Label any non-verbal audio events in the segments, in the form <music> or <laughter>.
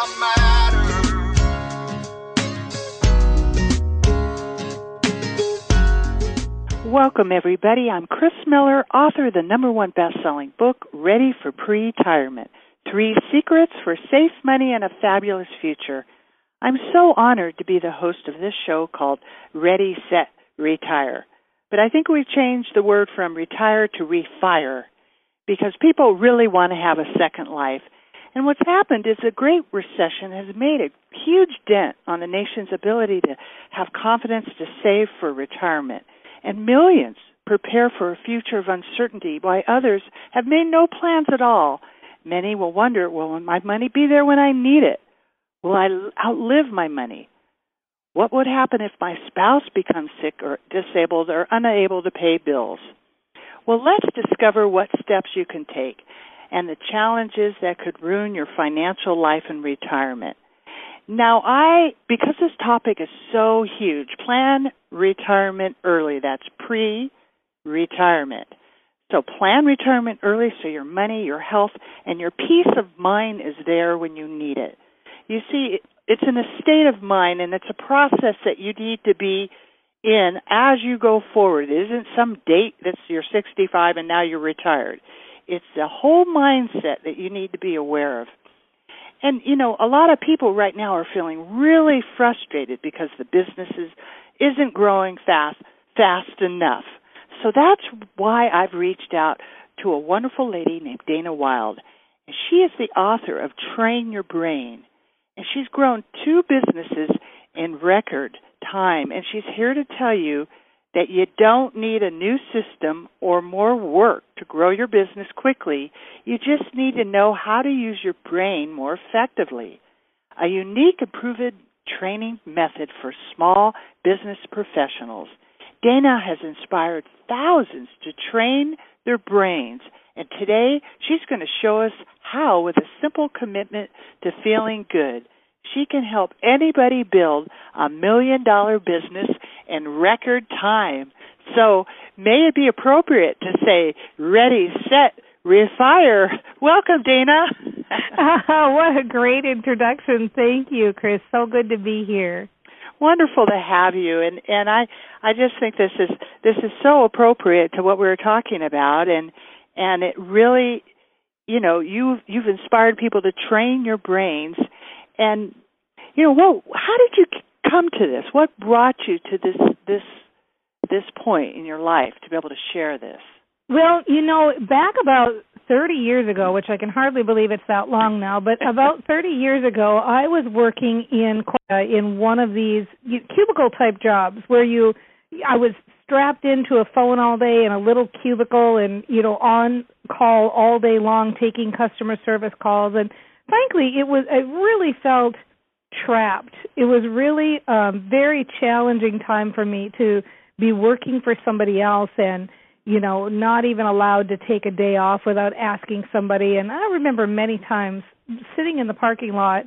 I matter. Welcome, everybody. I'm Chris Miller, author of the number one best selling book, Ready for Pre Retirement Three Secrets for Safe Money and a Fabulous Future. I'm so honored to be the host of this show called Ready, Set, Retire. But I think we've changed the word from retire to refire because people really want to have a second life. And what's happened is the Great Recession has made a huge dent on the nation's ability to have confidence to save for retirement. And millions prepare for a future of uncertainty while others have made no plans at all. Many will wonder, will my money be there when I need it? Will I outlive my money? What would happen if my spouse becomes sick or disabled or unable to pay bills? Well, let's discover what steps you can take and the challenges that could ruin your financial life and retirement. Now, I, because this topic is so huge, plan retirement early. That's pre retirement. So plan retirement early so your money, your health, and your peace of mind is there when you need it. You see, it's in a state of mind and it's a process that you need to be in as you go forward. It isn't some date that's you're 65 and now you're retired. It's the whole mindset that you need to be aware of. And you know, a lot of people right now are feeling really frustrated because the businesses isn't growing fast fast enough. So that's why I've reached out to a wonderful lady named Dana Wilde. And she is the author of Train Your Brain. And she's grown two businesses in record time. And she's here to tell you that you don't need a new system or more work to grow your business quickly. You just need to know how to use your brain more effectively. A unique and proven training method for small business professionals. Dana has inspired thousands to train their brains, and today she's going to show us how, with a simple commitment to feeling good, she can help anybody build a million dollar business in record time. So, may it be appropriate to say, ready, set, refire. Welcome, Dana. <laughs> <laughs> what a great introduction. Thank you, Chris. So good to be here wonderful to have you and and i i just think this is this is so appropriate to what we were talking about and and it really you know you've you've inspired people to train your brains and you know what how did you come to this? What brought you to this this this point in your life to be able to share this? Well you know back about 30 years ago, which I can hardly believe it's that long now, but <laughs> about 30 years ago, I was working in uh, in one of these cubicle type jobs where you I was strapped into a phone all day in a little cubicle and you know on call all day long taking customer service calls and frankly it was I really felt trapped. It was really a um very challenging time for me to be working for somebody else and you know, not even allowed to take a day off without asking somebody. And I remember many times sitting in the parking lot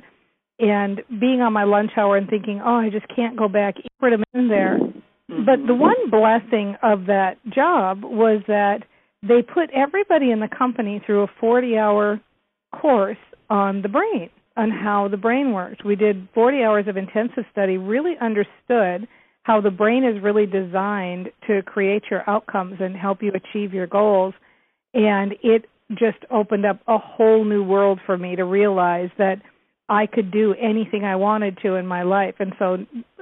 and being on my lunch hour and thinking, oh, I just can't go back put them in there. Mm-hmm. But the one blessing of that job was that they put everybody in the company through a 40 hour course on the brain, on how the brain works. We did 40 hours of intensive study, really understood how the brain is really designed to create your outcomes and help you achieve your goals. And it just opened up a whole new world for me to realize that I could do anything I wanted to in my life. And so,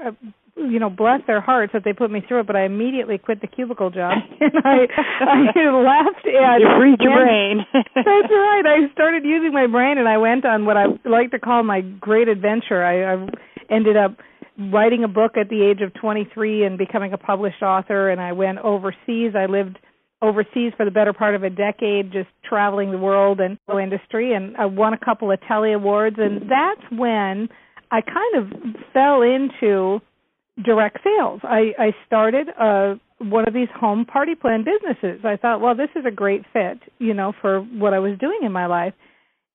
uh, you know, bless their hearts that they put me through it. But I immediately quit the cubicle job, <laughs> and I, I <laughs> left. And you freed your brain. <laughs> that's right. I started using my brain, and I went on what I like to call my great adventure. I, I ended up writing a book at the age of 23 and becoming a published author and I went overseas. I lived overseas for the better part of a decade just traveling the world and industry and I won a couple of Telly awards and that's when I kind of fell into direct sales. I I started uh one of these home party plan businesses. I thought, well, this is a great fit, you know, for what I was doing in my life.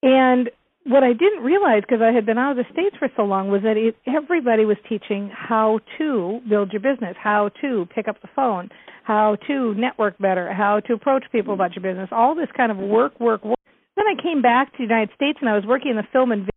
And what I didn't realize because I had been out of the states for so long was that it, everybody was teaching how to build your business, how to pick up the phone, how to network better, how to approach people about your business, all this kind of work, work, work. Then I came back to the United States and I was working in the film and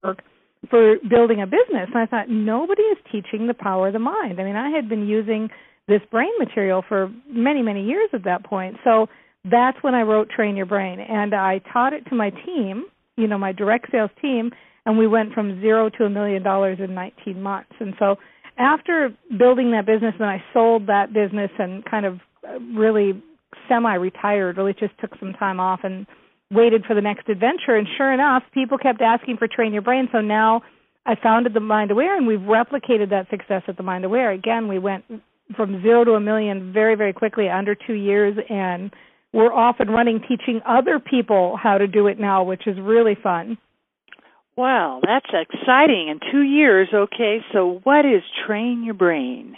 for building a business. And I thought nobody is teaching the power of the mind. I mean, I had been using this brain material for many, many years at that point. So that's when I wrote Train Your Brain. And I taught it to my team, you know, my direct sales team, and we went from zero to a million dollars in 19 months. And so after building that business, then I sold that business and kind of uh, really semi retired, really just took some time off and waited for the next adventure. And sure enough, people kept asking for Train Your Brain. So now I founded the Mind Aware, and we've replicated that success at the Mind Aware. Again, we went from zero to a million very, very quickly, under two years, and we're off and running teaching other people how to do it now, which is really fun. Wow, that's exciting. In two years, okay, so what is Train Your Brain?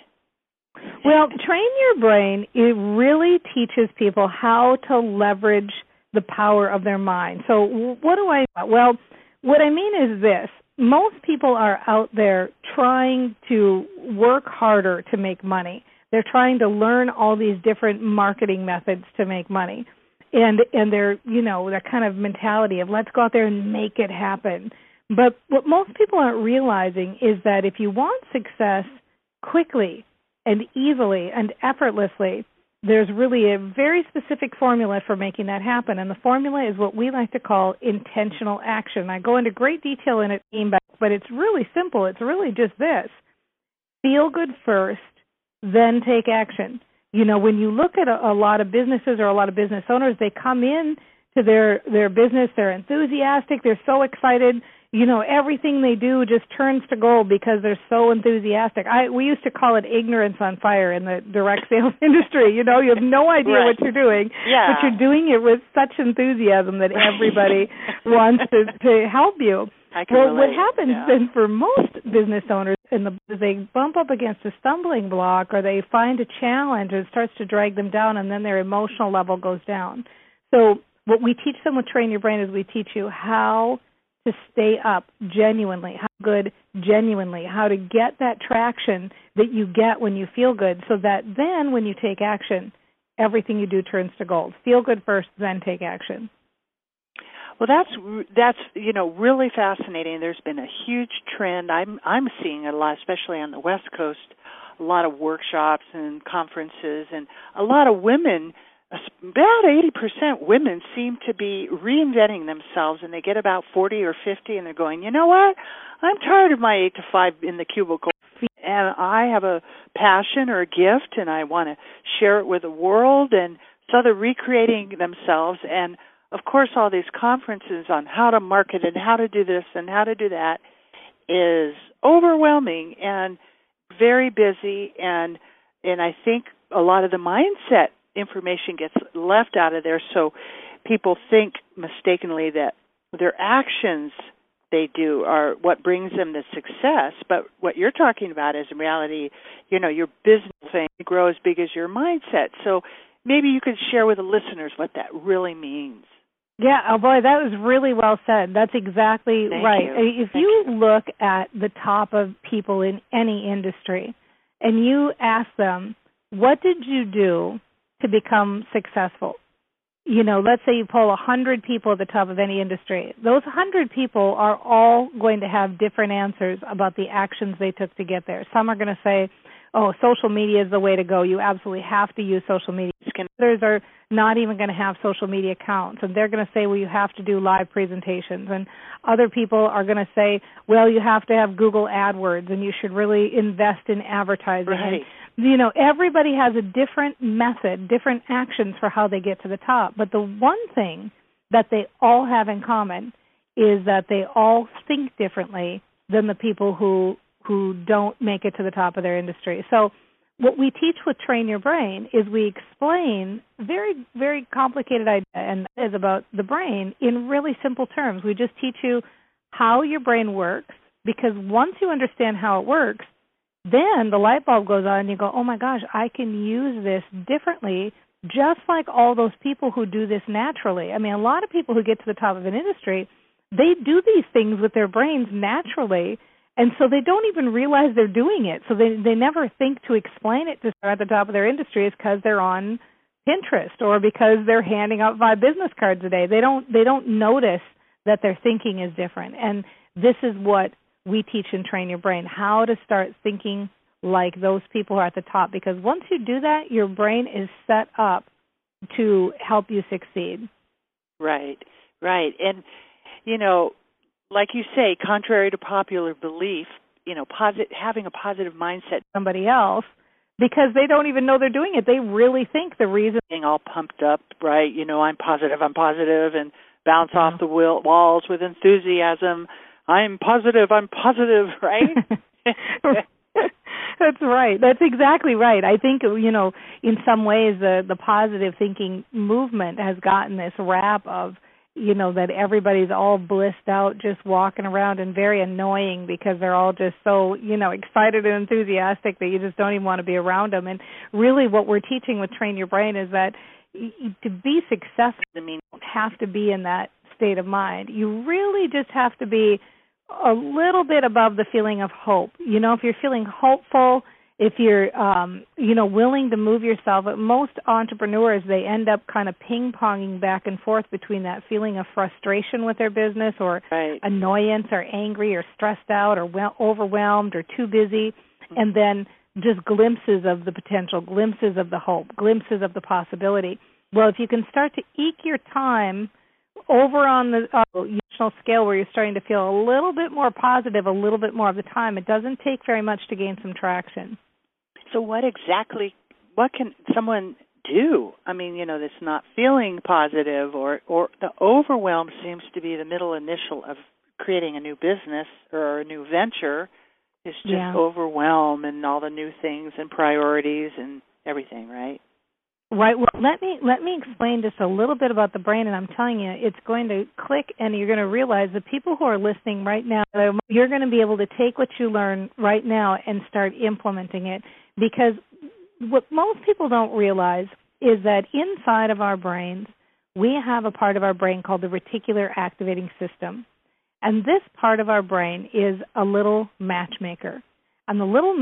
Well, Train Your Brain, it really teaches people how to leverage the power of their mind. So, what do I well, what I mean is this. Most people are out there trying to work harder to make money. They're trying to learn all these different marketing methods to make money. And and their, you know, that kind of mentality of let's go out there and make it happen. But what most people aren't realizing is that if you want success quickly and easily and effortlessly, there's really a very specific formula for making that happen. And the formula is what we like to call intentional action. I go into great detail in it, but it's really simple. It's really just this feel good first, then take action. You know, when you look at a, a lot of businesses or a lot of business owners, they come in to their their business, they're enthusiastic, they're so excited, you know everything they do just turns to gold because they're so enthusiastic i we used to call it ignorance on fire in the direct sales <laughs> industry you know you have no idea right. what you're doing yeah. but you're doing it with such enthusiasm that everybody <laughs> wants to to help you I can well relate. what happens yeah. then for most business owners in the they bump up against a stumbling block or they find a challenge and it starts to drag them down and then their emotional level goes down so what we teach them with train your brain is we teach you how to stay up genuinely, how good genuinely, how to get that traction that you get when you feel good so that then when you take action, everything you do turns to gold. Feel good first, then take action. Well, that's that's you know really fascinating. There's been a huge trend. I'm I'm seeing it a lot, especially on the West Coast. A lot of workshops and conferences, and a lot of women about 80% women seem to be reinventing themselves and they get about 40 or 50 and they're going, "You know what? I'm tired of my 8 to 5 in the cubicle and I have a passion or a gift and I want to share it with the world." And so they're recreating themselves and of course all these conferences on how to market and how to do this and how to do that is overwhelming and very busy and and I think a lot of the mindset information gets left out of there so people think mistakenly that their actions they do are what brings them the success but what you're talking about is in reality you know your business thing grow as big as your mindset so maybe you could share with the listeners what that really means yeah, oh boy, that was really well said. That's exactly Thank right. You. If Thank you, you look at the top of people in any industry and you ask them, what did you do to become successful. You know, let's say you pull a hundred people at the top of any industry. Those hundred people are all going to have different answers about the actions they took to get there. Some are going to say, "Oh, social media is the way to go. You absolutely have to use social media." Others are not even going to have social media accounts, and they're going to say, "Well, you have to do live presentations." And other people are going to say, "Well, you have to have Google AdWords, and you should really invest in advertising." Right you know everybody has a different method different actions for how they get to the top but the one thing that they all have in common is that they all think differently than the people who who don't make it to the top of their industry so what we teach with train your brain is we explain very very complicated ideas and is about the brain in really simple terms we just teach you how your brain works because once you understand how it works then the light bulb goes on and you go, oh my gosh, I can use this differently, just like all those people who do this naturally. I mean, a lot of people who get to the top of an industry, they do these things with their brains naturally. And so they don't even realize they're doing it. So they they never think to explain it to start at the top of their industry is because they're on Pinterest or because they're handing out five business cards a day. They don't they don't notice that their thinking is different. And this is what we teach and train your brain how to start thinking like those people who are at the top because once you do that, your brain is set up to help you succeed. Right, right. And, you know, like you say, contrary to popular belief, you know, posit- having a positive mindset. Somebody else, because they don't even know they're doing it. They really think the reason. Being all pumped up, right? You know, I'm positive, I'm positive, and bounce off mm-hmm. the wall- walls with enthusiasm. I'm positive, I'm positive, <laughs> right? <laughs> That's right. That's exactly right. I think you know, in some ways, the the positive thinking movement has gotten this rap of you know that everybody's all blissed out just walking around and very annoying because they're all just so you know excited and enthusiastic that you just don't even want to be around them and really what we're teaching with train your brain is that to be successful I mean you don't have to be in that state of mind you really just have to be a little bit above the feeling of hope. You know, if you're feeling hopeful, if you're um you know willing to move yourself most entrepreneurs they end up kind of ping ponging back and forth between that feeling of frustration with their business or right. annoyance or angry or stressed out or well overwhelmed or too busy mm-hmm. and then just glimpses of the potential glimpses of the hope glimpses of the possibility well if you can start to eke your time over on the uh, scale where you're starting to feel a little bit more positive a little bit more of the time, it doesn't take very much to gain some traction. So what exactly what can someone do? I mean, you know, that's not feeling positive or or the overwhelm seems to be the middle initial of creating a new business or a new venture is just yeah. overwhelm and all the new things and priorities and everything, right? Right. Well, let me let me explain just a little bit about the brain, and I'm telling you, it's going to click, and you're going to realize the people who are listening right now, you're going to be able to take what you learn right now and start implementing it. Because what most people don't realize is that inside of our brains, we have a part of our brain called the reticular activating system, and this part of our brain is a little matchmaker, and the little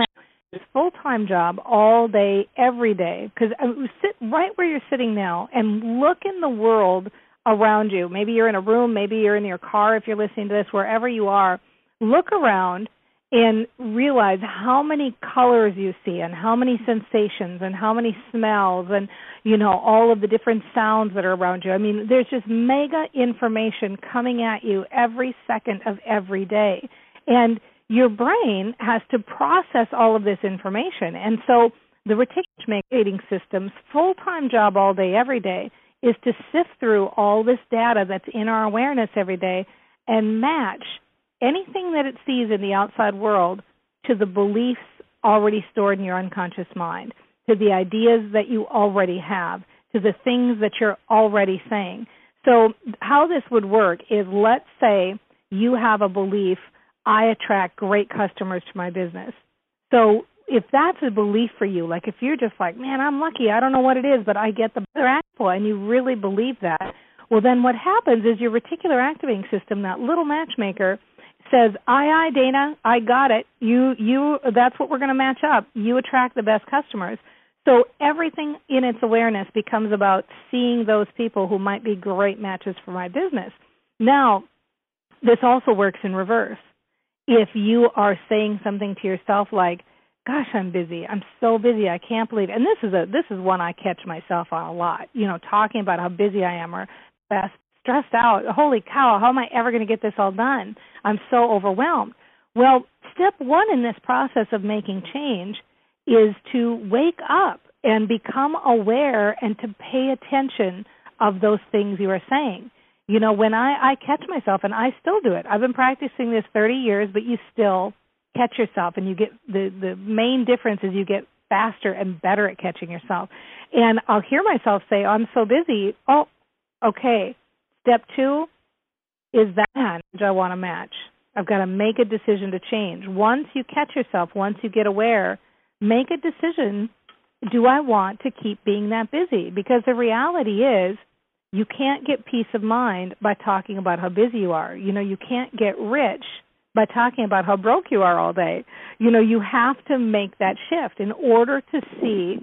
this full time job all day, every day. Because uh, sit right where you're sitting now and look in the world around you. Maybe you're in a room, maybe you're in your car if you're listening to this, wherever you are. Look around and realize how many colors you see and how many sensations and how many smells and you know all of the different sounds that are around you. I mean, there's just mega information coming at you every second of every day. And your brain has to process all of this information. And so the reticular system's full time job all day, every day, is to sift through all this data that's in our awareness every day and match anything that it sees in the outside world to the beliefs already stored in your unconscious mind, to the ideas that you already have, to the things that you're already saying. So, how this would work is let's say you have a belief I attract great customers to my business. So if that's a belief for you, like if you're just like, man, I'm lucky, I don't know what it is, but I get the better apple, and you really believe that, well, then what happens is your reticular activating system, that little matchmaker, says, "Aye, aye, Dana, I got it. You, you, that's what we're going to match up. You attract the best customers." So everything in its awareness becomes about seeing those people who might be great matches for my business. Now, this also works in reverse if you are saying something to yourself like gosh i'm busy i'm so busy i can't believe it. and this is a this is one i catch myself on a lot you know talking about how busy i am or best stressed out holy cow how am i ever going to get this all done? I'm so overwhelmed. Well step one in this process of making change is to wake up and become aware and to pay attention of those things you are saying. You know when i i catch myself and i still do it i've been practicing this 30 years but you still catch yourself and you get the the main difference is you get faster and better at catching yourself. And i'll hear myself say oh, i'm so busy. Oh okay step 2 is that which i want to match. I've got to make a decision to change. Once you catch yourself once you get aware make a decision. Do i want to keep being that busy? Because the reality is you can't get peace of mind by talking about how busy you are. You know, you can't get rich by talking about how broke you are all day. You know, you have to make that shift in order to see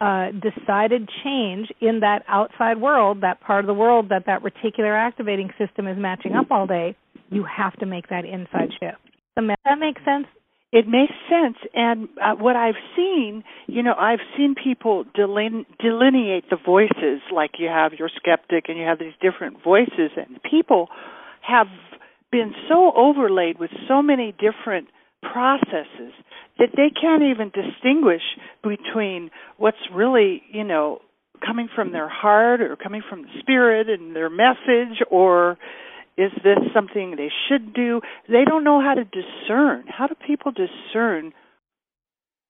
uh, decided change in that outside world, that part of the world that that reticular activating system is matching up all day. You have to make that inside shift. That makes sense. It makes sense, and uh, what I've seen, you know, I've seen people deline- delineate the voices, like you have your skeptic, and you have these different voices, and people have been so overlaid with so many different processes that they can't even distinguish between what's really, you know, coming from their heart or coming from the spirit and their message or is this something they should do? They don't know how to discern. How do people discern?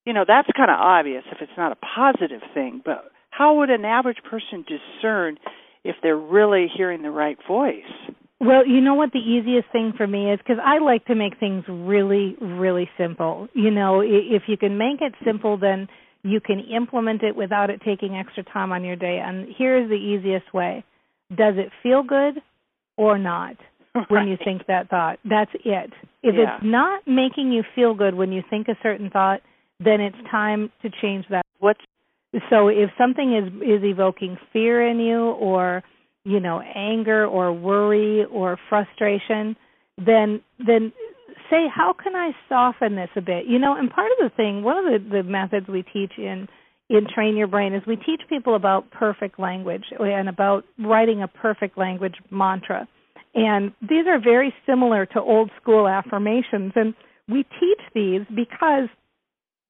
You know, that's kind of obvious if it's not a positive thing, but how would an average person discern if they're really hearing the right voice? Well, you know what the easiest thing for me is because I like to make things really, really simple. You know, if you can make it simple, then you can implement it without it taking extra time on your day. And here's the easiest way Does it feel good or not right. when you <laughs> think that thought? That's it. If yeah. it's not making you feel good when you think a certain thought, then it's time to change that. What's so if something is is evoking fear in you or you know anger or worry or frustration then then say how can i soften this a bit? You know and part of the thing one of the the methods we teach in in train your brain is we teach people about perfect language and about writing a perfect language mantra. And these are very similar to old school affirmations. And we teach these because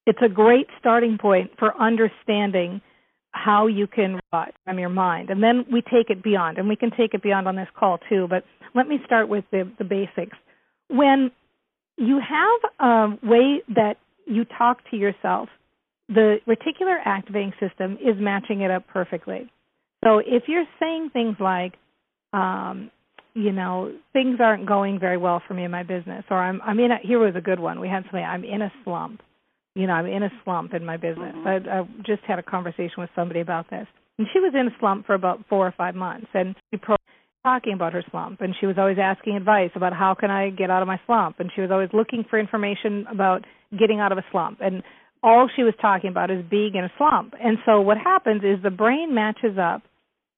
it's a great starting point for understanding how you can from your mind. And then we take it beyond, and we can take it beyond on this call too. But let me start with the, the basics. When you have a way that you talk to yourself, the reticular activating system is matching it up perfectly. So if you're saying things like, um, you know, things aren't going very well for me in my business, or I'm I'm in a here was a good one. We had somebody I'm in a slump you know, I'm in a slump in my business. Mm-hmm. I, I just had a conversation with somebody about this, and she was in a slump for about four or five months, and we pro- talking about her slump, and she was always asking advice about how can I get out of my slump, and she was always looking for information about getting out of a slump, and all she was talking about is being in a slump. And so what happens is the brain matches up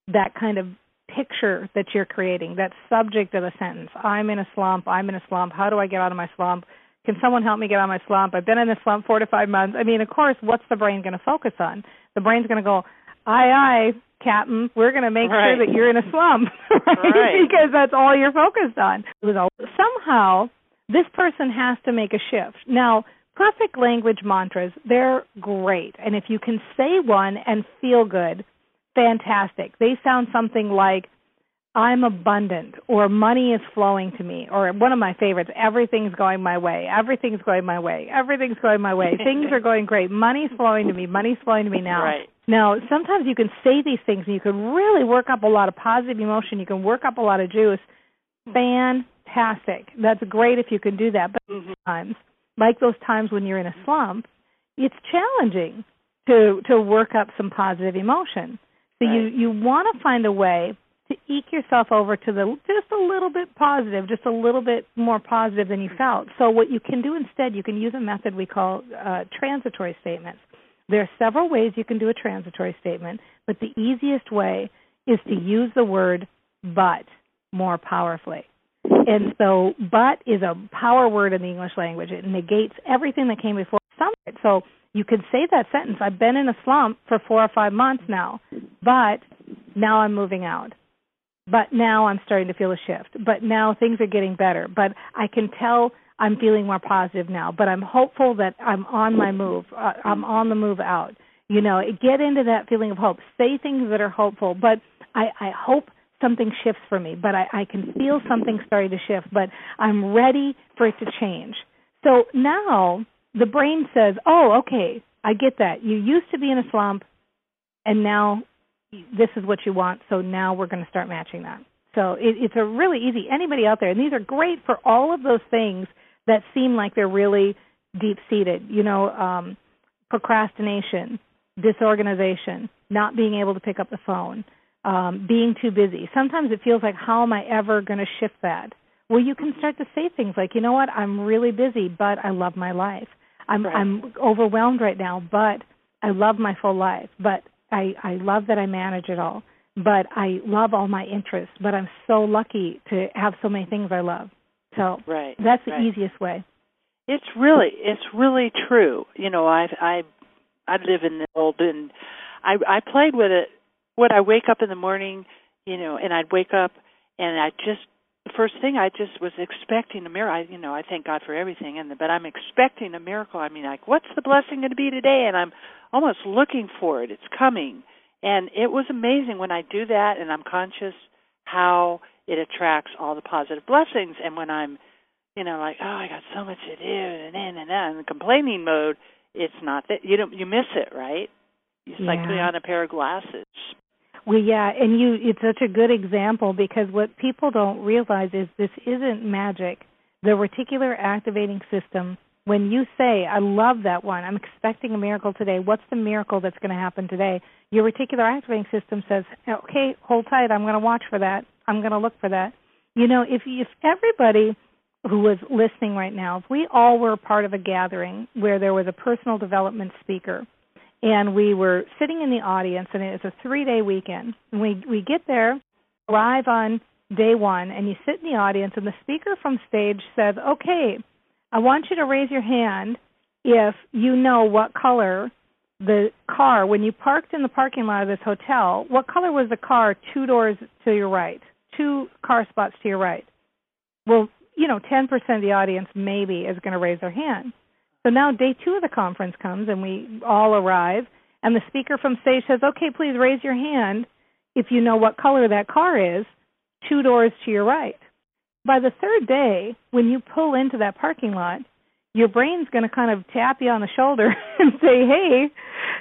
that kind of picture that you're creating, that subject of a sentence. I'm in a slump. I'm in a slump. How do I get out of my slump? Can someone help me get out of my slump? I've been in this slump four to five months. I mean, of course, what's the brain going to focus on? The brain's going to go, aye, aye, Captain, we're going to make right. sure that you're in a slump, right? <laughs> right. because that's all you're focused on. Somehow, this person has to make a shift. Now, perfect language mantras, they're great. And if you can say one and feel good, fantastic. They sound something like, I'm abundant or money is flowing to me or one of my favorites everything's going my way everything's going my way everything's going my way things are going great money's flowing to me money's flowing to me now right. now sometimes you can say these things and you can really work up a lot of positive emotion you can work up a lot of juice fantastic that's great if you can do that but mm-hmm. times like those times when you're in a slump it's challenging to to work up some positive emotion so right. you you want to find a way to eke yourself over to the just a little bit positive, just a little bit more positive than you felt. So what you can do instead, you can use a method we call uh, transitory statements. There are several ways you can do a transitory statement, but the easiest way is to use the word but more powerfully. And so, but is a power word in the English language. It negates everything that came before. So you could say that sentence I've been in a slump for four or five months now, but now I'm moving out but now I'm starting to feel a shift. But now things are getting better. But I can tell I'm feeling more positive now. But I'm hopeful that I'm on my move. Uh, I'm on the move out. You know, get into that feeling of hope. Say things that are hopeful. But I, I hope something shifts for me. But I, I can feel something starting to shift. But I'm ready for it to change. So now the brain says, "Oh, okay, I get that. You used to be in a slump, and now this is what you want, so now we're going to start matching that. So it, it's a really easy. Anybody out there, and these are great for all of those things that seem like they're really deep seated. You know, um, procrastination, disorganization, not being able to pick up the phone, um, being too busy. Sometimes it feels like, how am I ever going to shift that? Well, you can start to say things like, you know what, I'm really busy, but I love my life. I'm right. I'm overwhelmed right now, but I love my full life. But I I love that I manage it all, but I love all my interests. But I'm so lucky to have so many things I love. So right, that's the right. easiest way. It's really it's really true. You know, I I I live in the old and I I played with it when I wake up in the morning, you know, and I'd wake up and I just the first thing I just was expecting a miracle. I, you know, I thank God for everything, and but I'm expecting a miracle. I mean, like, what's the blessing going to be today? And I'm almost looking for it. It's coming, and it was amazing when I do that, and I'm conscious how it attracts all the positive blessings. And when I'm, you know, like, oh, I got so much to do, and then and then, in the complaining mode, it's not that you don't you miss it, right? It's yeah. like putting on a pair of glasses. Well, yeah, and you it's such a good example because what people don't realize is this isn't magic. The reticular activating system when you say, I love that one, I'm expecting a miracle today, what's the miracle that's going to happen today? Your reticular activating system says, okay, hold tight, I'm going to watch for that. I'm going to look for that. You know, if if everybody who was listening right now, if we all were part of a gathering where there was a personal development speaker and we were sitting in the audience and it's a 3-day weekend. And we we get there, arrive on day 1 and you sit in the audience and the speaker from stage says, "Okay, I want you to raise your hand if you know what color the car when you parked in the parking lot of this hotel, what color was the car two doors to your right, two car spots to your right? Well, you know, 10% of the audience maybe is going to raise their hand. So now day two of the conference comes and we all arrive, and the speaker from stage says, okay, please raise your hand if you know what color that car is, two doors to your right. By the third day, when you pull into that parking lot, your brain's going to kind of tap you on the shoulder <laughs> and say, "Hey,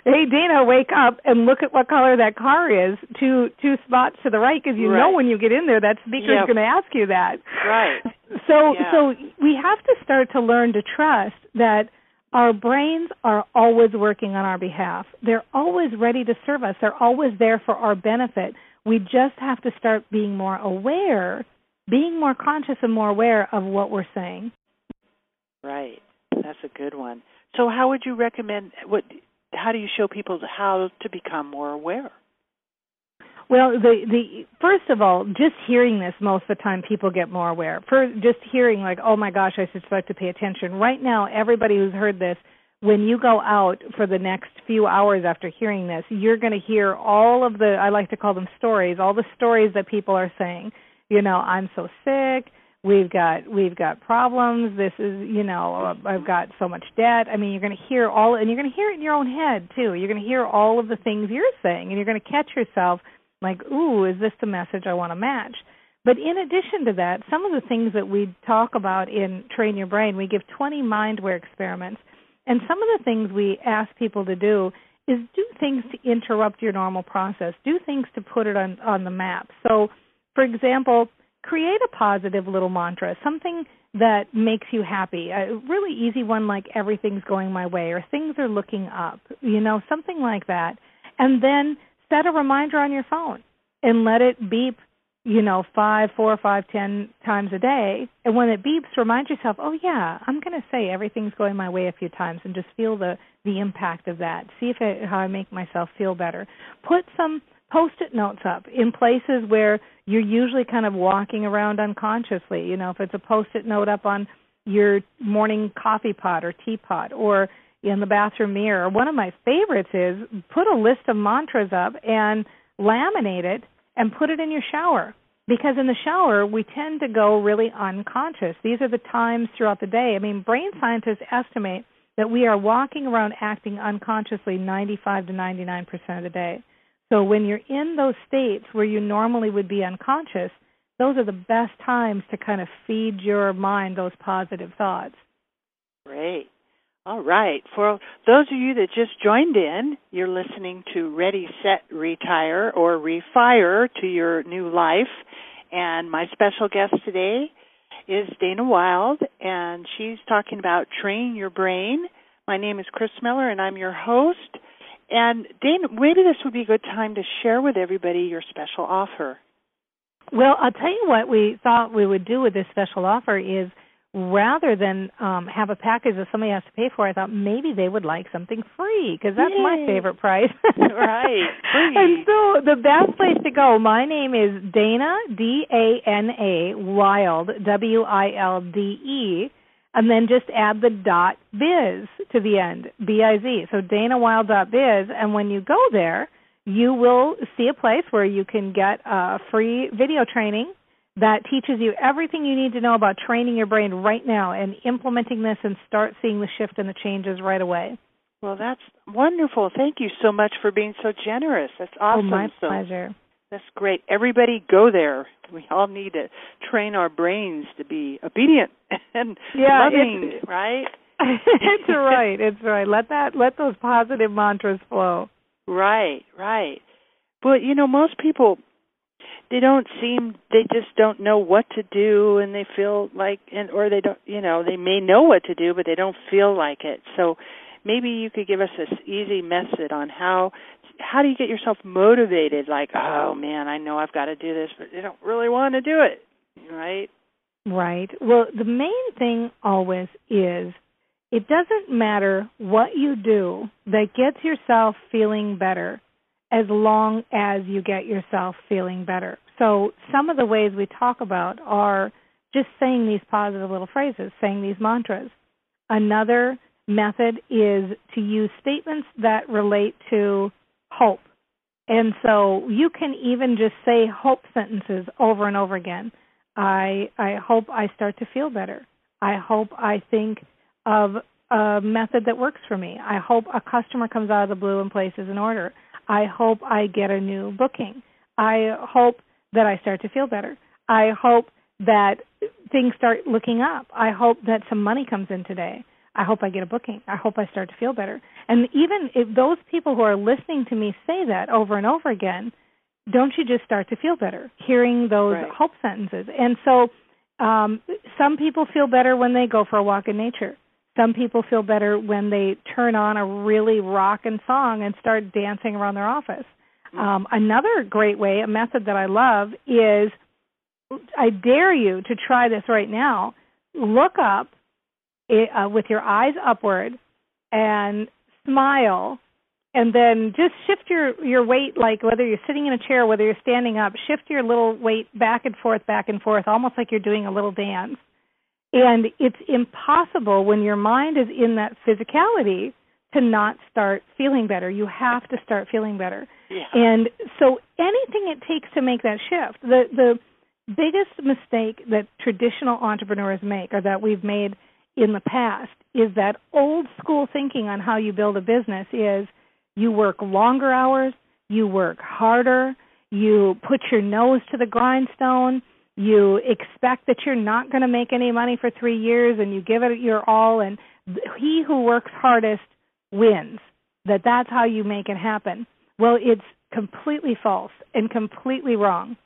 hey, Dana, wake up and look at what color that car is two two spots to the right because you right. know when you get in there that speaker's yep. going to ask you that." Right. <laughs> So yeah. so we have to start to learn to trust that our brains are always working on our behalf. They're always ready to serve us. They're always there for our benefit. We just have to start being more aware, being more conscious and more aware of what we're saying. Right. That's a good one. So how would you recommend what how do you show people how to become more aware? Well, the the first of all, just hearing this most of the time people get more aware. For just hearing like, "Oh my gosh, I should start to pay attention." Right now, everybody who's heard this, when you go out for the next few hours after hearing this, you're going to hear all of the I like to call them stories, all the stories that people are saying. You know, I'm so sick. We've got we've got problems. This is you know uh, i've got so much debt. I mean you're going to hear all and you're going to hear it in your own head too. You're going to hear all of the things you're saying and you're going to catch yourself like ooh is this the message i want to match? But in addition to that some of the things that we talk about in train your brain we give 20 mindware experiments. And some of the things we ask people to do is do things to interrupt your normal process do things to put it on on the map. So for example create a positive little mantra, something that makes you happy. A really easy one like everything's going my way or things are looking up, you know, something like that. And then set a reminder on your phone and let it beep, you know, five, four, five, ten times a day. And when it beeps, remind yourself, oh yeah, I'm going to say everything's going my way a few times, and just feel the the impact of that. See if it, how I make myself feel better. Put some post-it notes up in places where you're usually kind of walking around unconsciously. You know, if it's a post-it note up on your morning coffee pot or teapot or in the bathroom mirror. One of my favorites is put a list of mantras up and laminate it and put it in your shower. Because in the shower, we tend to go really unconscious. These are the times throughout the day. I mean, brain scientists estimate that we are walking around acting unconsciously 95 to 99% of the day. So when you're in those states where you normally would be unconscious, those are the best times to kind of feed your mind those positive thoughts. Great. All right. For those of you that just joined in, you're listening to Ready, Set, Retire or Refire to Your New Life. And my special guest today is Dana Wilde, and she's talking about Train Your Brain. My name is Chris Miller, and I'm your host. And Dana, maybe this would be a good time to share with everybody your special offer. Well, I'll tell you what we thought we would do with this special offer is rather than um have a package that somebody has to pay for, I thought maybe they would like something free because that's Yay. my favorite price. <laughs> <laughs> right, free. And so the best place to go. My name is Dana D A N A Wild, W I L D E and then just add the dot biz to the end, B I Z. So biz, and when you go there, you will see a place where you can get a free video training that teaches you everything you need to know about training your brain right now and implementing this and start seeing the shift and the changes right away. Well, that's wonderful. Thank you so much for being so generous. That's awesome. Oh, my pleasure. That's great. Everybody go there. We all need to train our brains to be obedient <laughs> and yeah, loving, right? <laughs> it's right. It's right. Let that let those positive mantras flow. Right, right. But you know, most people they don't seem they just don't know what to do and they feel like and or they don't you know, they may know what to do but they don't feel like it. So maybe you could give us this easy method on how how do you get yourself motivated like, oh man, I know I've got to do this but they don't really want to do it, right? Right. Well, the main thing always is it doesn't matter what you do that gets yourself feeling better as long as you get yourself feeling better. So, some of the ways we talk about are just saying these positive little phrases, saying these mantras. Another method is to use statements that relate to hope. And so you can even just say hope sentences over and over again. I I hope I start to feel better. I hope I think of a method that works for me. I hope a customer comes out of the blue and places an order. I hope I get a new booking. I hope that I start to feel better. I hope that things start looking up. I hope that some money comes in today. I hope I get a booking. I hope I start to feel better. And even if those people who are listening to me say that over and over again, don't you just start to feel better hearing those right. hope sentences? And so um, some people feel better when they go for a walk in nature. Some people feel better when they turn on a really rockin' song and start dancing around their office. Mm-hmm. Um, another great way, a method that I love, is I dare you to try this right now. Look up it, uh, with your eyes upward and smile and then just shift your your weight like whether you're sitting in a chair whether you're standing up shift your little weight back and forth back and forth almost like you're doing a little dance. And it's impossible when your mind is in that physicality to not start feeling better. You have to start feeling better. Yeah. and so anything it takes to make that shift the the biggest mistake that traditional entrepreneurs make or that we've made in the past is that old school thinking on how you build a business is you work longer hours, you work harder, you put your nose to the grindstone, you expect that you're not going to make any money for 3 years and you give it your all and he who works hardest wins. That that's how you make it happen. Well, it's completely false and completely wrong.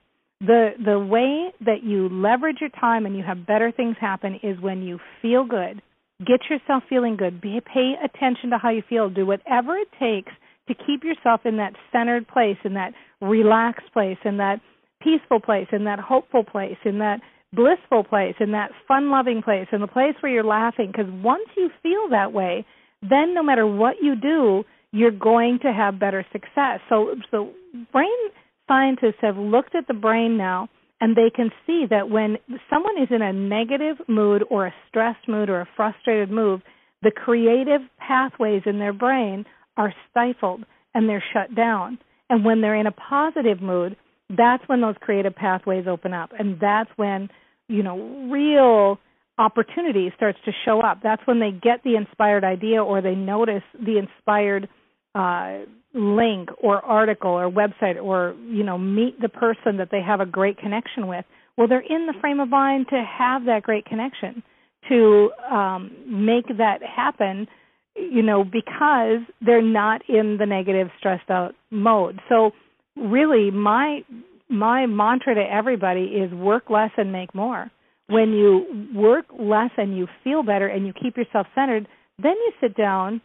The the way that you leverage your time and you have better things happen is when you feel good Get yourself feeling good. Be, pay attention to how you feel. Do whatever it takes to keep yourself in that centered place, in that relaxed place, in that peaceful place, in that hopeful place, in that blissful place, in that fun loving place, in the place where you're laughing. Because once you feel that way, then no matter what you do, you're going to have better success. So, so brain scientists have looked at the brain now and they can see that when someone is in a negative mood or a stressed mood or a frustrated mood, the creative pathways in their brain are stifled and they're shut down. And when they're in a positive mood, that's when those creative pathways open up. And that's when, you know, real opportunity starts to show up. That's when they get the inspired idea or they notice the inspired uh, link or article or website or you know meet the person that they have a great connection with well they're in the frame of mind to have that great connection to um make that happen you know because they're not in the negative stressed out mode. So really my my mantra to everybody is work less and make more. When you work less and you feel better and you keep yourself centered then you sit down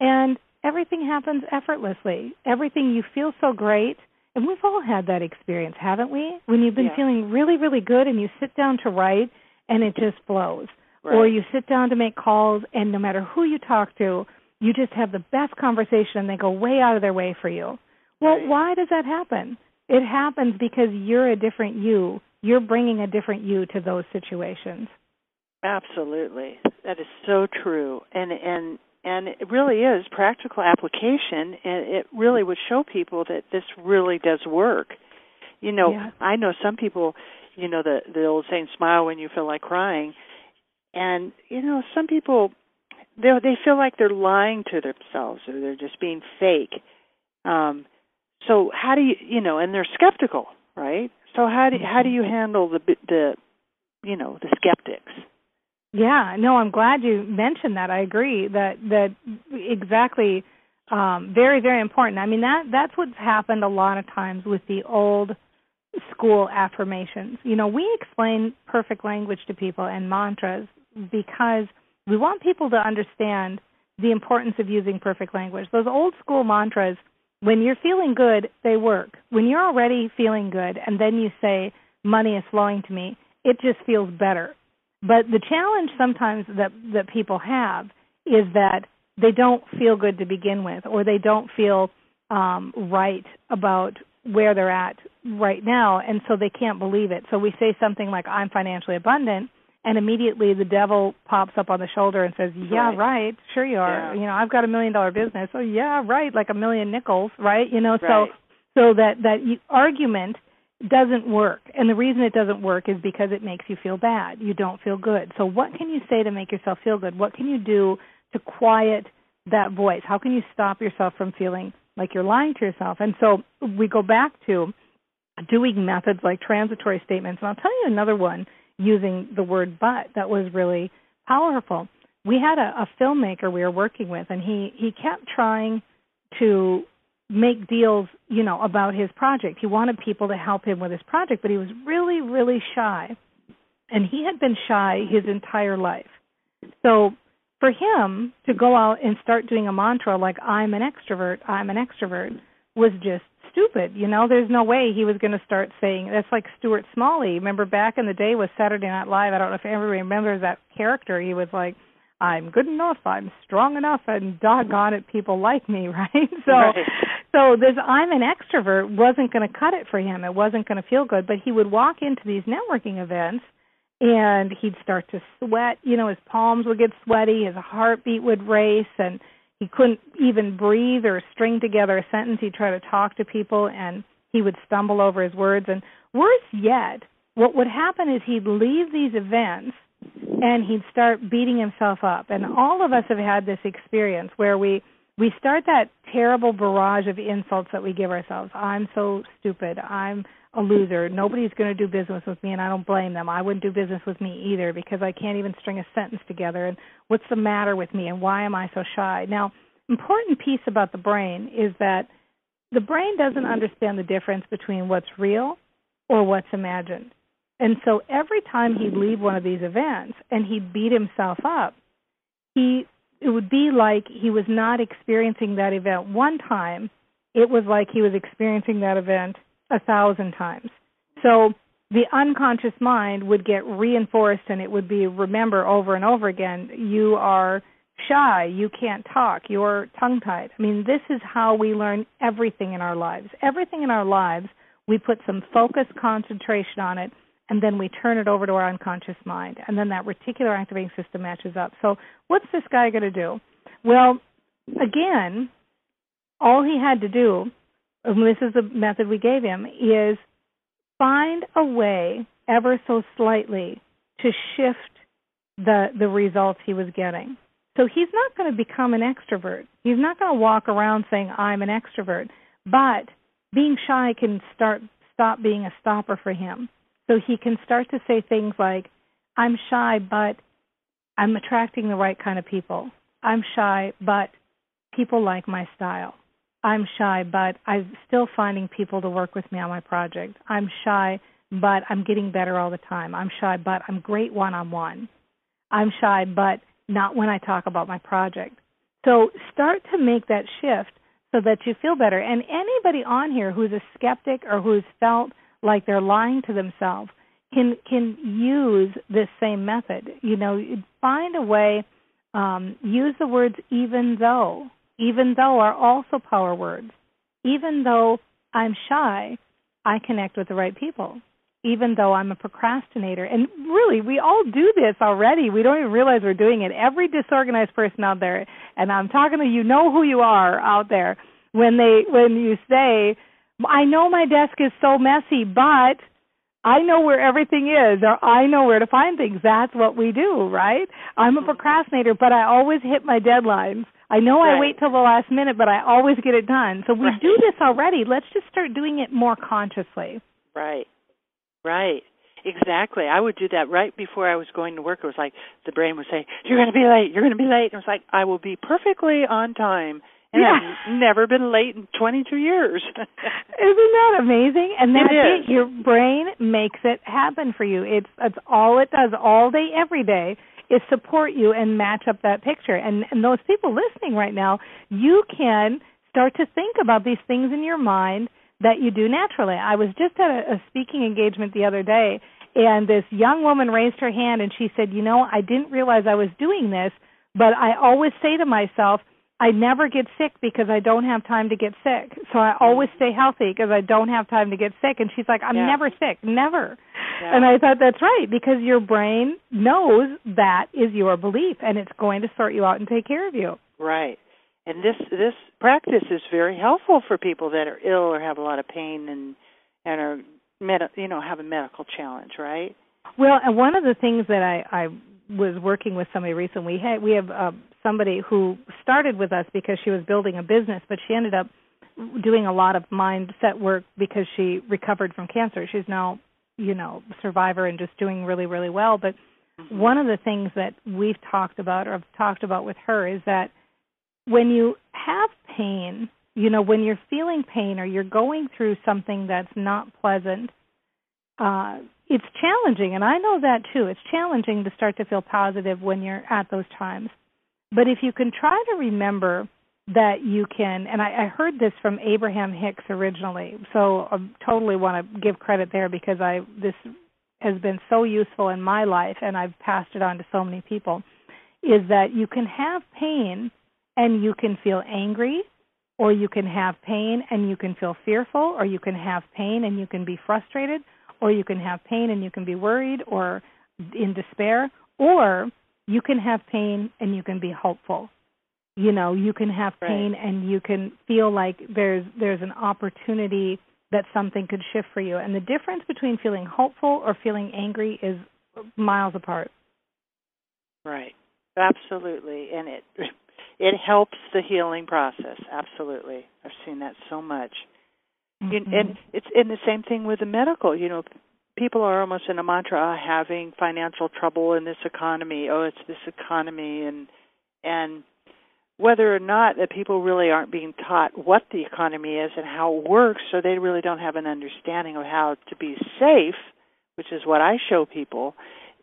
and everything happens effortlessly. Everything you feel so great. And we've all had that experience, haven't we? When you've been yeah. feeling really, really good and you sit down to write and it just flows. Right. Or you sit down to make calls and no matter who you talk to, you just have the best conversation and they go way out of their way for you. Well, right. why does that happen? It happens because you're a different you. You're bringing a different you to those situations. Absolutely. That is so true. And and and it really is practical application and it really would show people that this really does work. You know, yeah. I know some people, you know, the the old saying smile when you feel like crying. And you know, some people they they feel like they're lying to themselves or they're just being fake. Um so how do you you know, and they're skeptical, right? So how do how do you handle the the you know, the skeptics? Yeah, no, I'm glad you mentioned that. I agree that that exactly um very very important. I mean that that's what's happened a lot of times with the old school affirmations. You know, we explain perfect language to people and mantras because we want people to understand the importance of using perfect language. Those old school mantras when you're feeling good, they work. When you're already feeling good and then you say money is flowing to me, it just feels better but the challenge sometimes that that people have is that they don't feel good to begin with, or they don't feel um, right about where they're at right now, and so they can't believe it. So we say something like, "I'm financially abundant," and immediately the devil pops up on the shoulder and says, "Yeah, right, right. sure you are. Yeah. You know, I've got a million dollar business. Oh yeah, right, like a million nickels, right? You know, right. so so that that argument doesn't work. And the reason it doesn't work is because it makes you feel bad. You don't feel good. So what can you say to make yourself feel good? What can you do to quiet that voice? How can you stop yourself from feeling like you're lying to yourself? And so we go back to doing methods like transitory statements. And I'll tell you another one using the word but that was really powerful. We had a, a filmmaker we were working with and he he kept trying to make deals, you know, about his project. He wanted people to help him with his project, but he was really, really shy. And he had been shy his entire life. So for him to go out and start doing a mantra like I'm an extrovert, I'm an extrovert was just stupid. You know, there's no way he was going to start saying that's like Stuart Smalley. Remember back in the day with Saturday Night Live, I don't know if everybody remembers that character. He was like I'm good enough, I'm strong enough, and doggone it, people like me, <laughs> right? So, right. so this I'm an extrovert wasn't going to cut it for him. It wasn't going to feel good. But he would walk into these networking events, and he'd start to sweat. You know, his palms would get sweaty, his heartbeat would race, and he couldn't even breathe or string together a sentence. He'd try to talk to people, and he would stumble over his words. And worse yet, what would happen is he'd leave these events and he'd start beating himself up. And all of us have had this experience where we we start that terrible barrage of insults that we give ourselves. I'm so stupid. I'm a loser. Nobody's going to do business with me, and I don't blame them. I wouldn't do business with me either because I can't even string a sentence together. And what's the matter with me? And why am I so shy? Now, important piece about the brain is that the brain doesn't understand the difference between what's real or what's imagined. And so every time he'd leave one of these events and he'd beat himself up, he it would be like he was not experiencing that event one time. It was like he was experiencing that event a thousand times. So the unconscious mind would get reinforced and it would be remember over and over again, you are shy, you can't talk, you're tongue tied. I mean, this is how we learn everything in our lives. Everything in our lives, we put some focus, concentration on it, and then we turn it over to our unconscious mind, and then that reticular activating system matches up. So, what's this guy going to do? Well, again, all he had to do, and this is the method we gave him, is find a way, ever so slightly, to shift the the results he was getting. So he's not going to become an extrovert. He's not going to walk around saying I'm an extrovert, but being shy can start stop being a stopper for him. So he can start to say things like, I'm shy, but I'm attracting the right kind of people. I'm shy, but people like my style. I'm shy, but I'm still finding people to work with me on my project. I'm shy, but I'm getting better all the time. I'm shy, but I'm great one on one. I'm shy, but not when I talk about my project. So start to make that shift so that you feel better. And anybody on here who's a skeptic or who's felt like they're lying to themselves can can use this same method. You know, find a way. Um, use the words even though. Even though are also power words. Even though I'm shy, I connect with the right people. even though I'm a procrastinator. And really, we all do this already. We don't even realize we're doing it. Every disorganized person out there, and I'm talking to you know who you are out there, when they when you say, I know my desk is so messy, but I know where everything is, or I know where to find things. That's what we do, right? I'm a procrastinator, but I always hit my deadlines. I know right. I wait till the last minute, but I always get it done. So we right. do this already. Let's just start doing it more consciously. Right. Right. Exactly. I would do that right before I was going to work. It was like the brain would say, "You're going to be late. You're going to be late." And it was like, "I will be perfectly on time." And yeah. I've never been late in 22 years. <laughs> Isn't that amazing? And that's it, it. Your brain makes it happen for you. It's it's all it does all day every day is support you and match up that picture. And and those people listening right now, you can start to think about these things in your mind that you do naturally. I was just at a, a speaking engagement the other day and this young woman raised her hand and she said, "You know, I didn't realize I was doing this, but I always say to myself, I never get sick because I don't have time to get sick. So I mm-hmm. always stay healthy because I don't have time to get sick. And she's like, I'm yeah. never sick, never. Yeah. And I thought that's right because your brain knows that is your belief and it's going to sort you out and take care of you. Right. And this this practice is very helpful for people that are ill or have a lot of pain and and are med- you know have a medical challenge, right? Well, and one of the things that I I was working with somebody recently. We had we have uh, somebody who started with us because she was building a business, but she ended up doing a lot of mindset work because she recovered from cancer. She's now, you know, survivor and just doing really really well. But mm-hmm. one of the things that we've talked about or have talked about with her is that when you have pain, you know, when you're feeling pain or you're going through something that's not pleasant, uh, it's challenging, and I know that too. It's challenging to start to feel positive when you're at those times. But if you can try to remember that you can, and I, I heard this from Abraham Hicks originally, so I totally want to give credit there because I this has been so useful in my life, and I've passed it on to so many people. Is that you can have pain and you can feel angry, or you can have pain and you can feel fearful, or you can have pain and you can be frustrated, or you can have pain and you can be worried or in despair, or you can have pain and you can be hopeful. You know, you can have pain right. and you can feel like there's there's an opportunity that something could shift for you. And the difference between feeling hopeful or feeling angry is miles apart. Right. Absolutely. And it <laughs> it helps the healing process. Absolutely. I've seen that so much. Mm-hmm. And it's and the same thing with the medical. You know, people are almost in a mantra oh, having financial trouble in this economy. Oh, it's this economy, and and whether or not that people really aren't being taught what the economy is and how it works, so they really don't have an understanding of how to be safe, which is what I show people.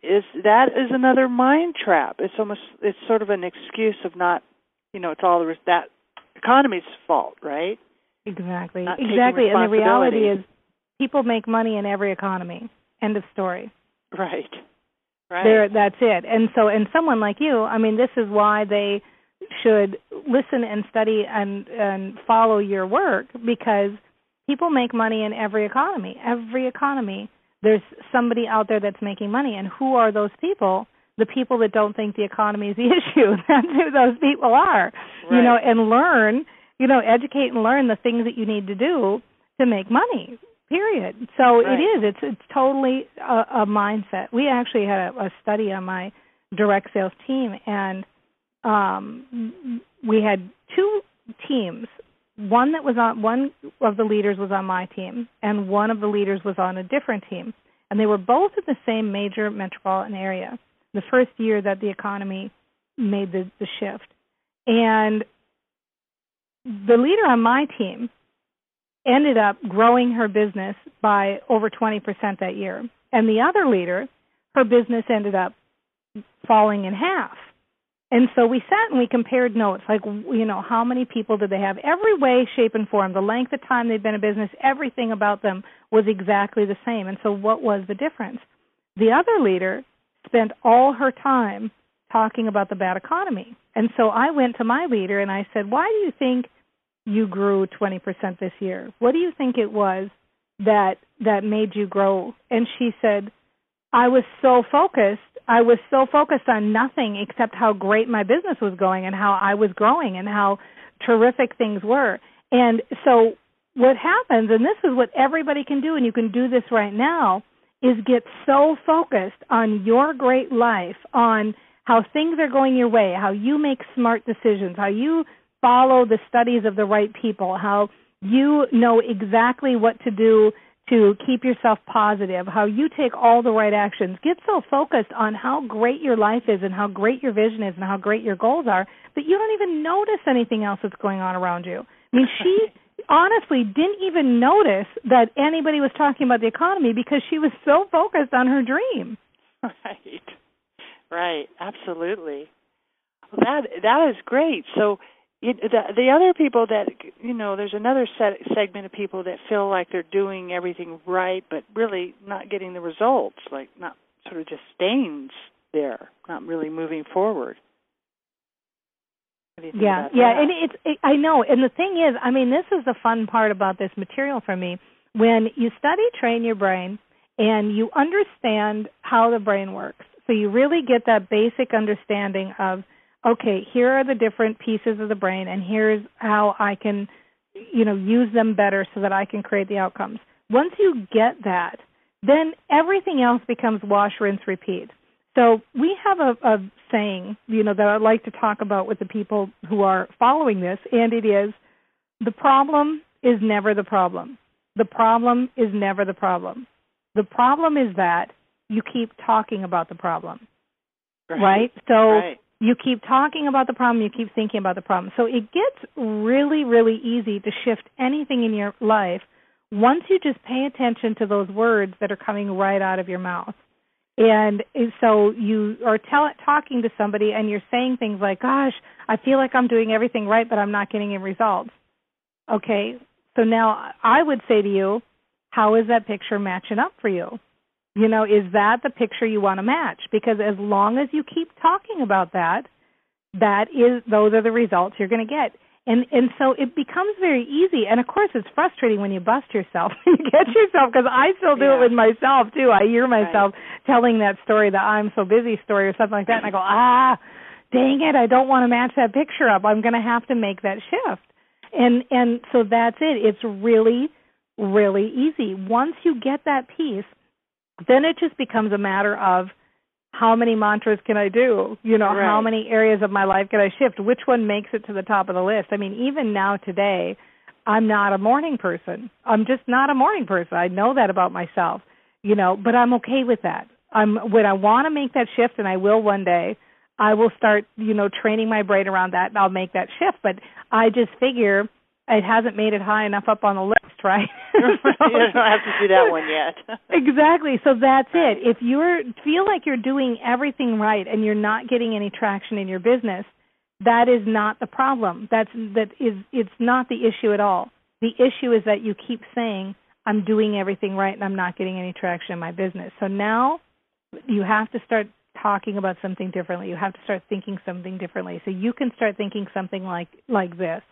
Is that is another mind trap? It's almost it's sort of an excuse of not, you know, it's all that economy's fault, right? Exactly. Exactly. And the reality is people make money in every economy. End of story. Right. Right. There that's it. And so and someone like you, I mean this is why they should listen and study and and follow your work because people make money in every economy. Every economy there's somebody out there that's making money and who are those people? The people that don't think the economy is the <laughs> issue. That's who those people are. Right. You know, and learn you know, educate and learn the things that you need to do to make money. Period. So right. it is. It's it's totally a, a mindset. We actually had a, a study on my direct sales team, and um, we had two teams. One that was on one of the leaders was on my team, and one of the leaders was on a different team, and they were both in the same major metropolitan area. The first year that the economy made the, the shift, and the leader on my team ended up growing her business by over 20% that year. And the other leader, her business ended up falling in half. And so we sat and we compared notes, like, you know, how many people did they have? Every way, shape, and form, the length of time they'd been in business, everything about them was exactly the same. And so what was the difference? The other leader spent all her time talking about the bad economy. And so I went to my leader and I said, Why do you think you grew 20% this year? What do you think it was that that made you grow?" And she said, "I was so focused. I was so focused on nothing except how great my business was going and how I was growing and how terrific things were." And so what happens, and this is what everybody can do, and you can do this right now, is get so focused on your great life, on how things are going your way, how you make smart decisions, how you follow the studies of the right people, how you know exactly what to do to keep yourself positive, how you take all the right actions. Get so focused on how great your life is and how great your vision is and how great your goals are that you don't even notice anything else that's going on around you. I mean, she <laughs> honestly didn't even notice that anybody was talking about the economy because she was so focused on her dream. Right. Right. Absolutely. That that is great. So the the other people that you know, there's another set, segment of people that feel like they're doing everything right, but really not getting the results, like not sort of just staying there, not really moving forward yeah, yeah, and it's it, I know, and the thing is, I mean, this is the fun part about this material for me. When you study train your brain and you understand how the brain works, so you really get that basic understanding of okay, here are the different pieces of the brain, and here's how I can, you know, use them better so that I can create the outcomes. Once you get that, then everything else becomes wash, rinse, repeat. So we have a, a saying, you know, that I'd like to talk about with the people who are following this, and it is the problem is never the problem. The problem is never the problem. The problem is that you keep talking about the problem. Right? right? So right. you keep talking about the problem, you keep thinking about the problem. So it gets really, really easy to shift anything in your life once you just pay attention to those words that are coming right out of your mouth. And so you are tell, talking to somebody and you're saying things like, gosh, I feel like I'm doing everything right, but I'm not getting any results. Okay, so now I would say to you, how is that picture matching up for you? You know, is that the picture you want to match? Because as long as you keep talking about that, that is those are the results you're going to get. And and so it becomes very easy. And of course it's frustrating when you bust yourself <laughs> you get yourself because i still do yeah. it with myself too. I hear myself right. telling that story the i'm so busy story or something like that and i go ah dang it i don't want to match that picture up. I'm going to have to make that shift. And and so that's it. It's really really easy. Once you get that piece then it just becomes a matter of how many mantras can I do? You know, right. how many areas of my life can I shift? Which one makes it to the top of the list? I mean, even now today, I'm not a morning person. I'm just not a morning person. I know that about myself, you know, but I'm okay with that. I'm when I want to make that shift and I will one day, I will start, you know, training my brain around that and I'll make that shift, but I just figure it hasn't made it high enough up on the list, right? <laughs> <laughs> so, you don't have to do that one yet. <laughs> exactly. So that's it. If you feel like you're doing everything right and you're not getting any traction in your business, that is not the problem. That's that is it's not the issue at all. The issue is that you keep saying I'm doing everything right and I'm not getting any traction in my business. So now you have to start talking about something differently. You have to start thinking something differently. So you can start thinking something like like this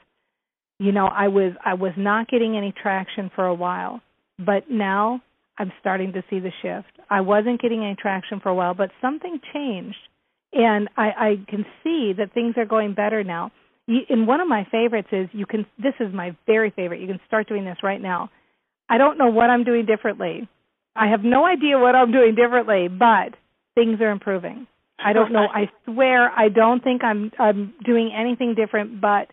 you know i was i was not getting any traction for a while but now i'm starting to see the shift. I wasn't getting any traction for a while but something changed. And i i can see that things are going better now. You, and one of my favorites is you can this is my very favorite. You can start doing this right now. I don't know what i'm doing differently. I have no idea what i'm doing differently but things are improving. I don't know. <laughs> I swear i don't think i'm i'm doing anything different but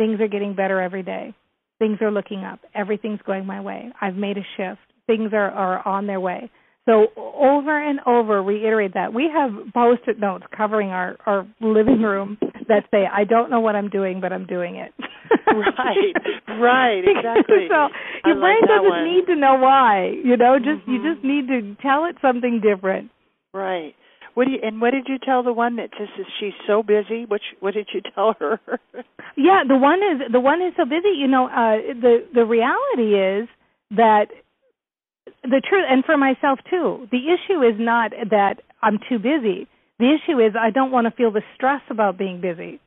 Things are getting better every day. Things are looking up. Everything's going my way. I've made a shift. Things are, are on their way. So over and over reiterate that. We have post-it notes covering our, our living room that say, I don't know what I'm doing, but I'm doing it. <laughs> right, right, <laughs> exactly. so your I brain like doesn't one. need to know why. You know, just mm-hmm. you just need to tell it something different. Right. What do you, and what did you tell the one that just is she's so busy? What what did you tell her? <laughs> yeah, the one is the one is so busy. You know, uh, the the reality is that the truth, and for myself too, the issue is not that I'm too busy. The issue is I don't want to feel the stress about being busy.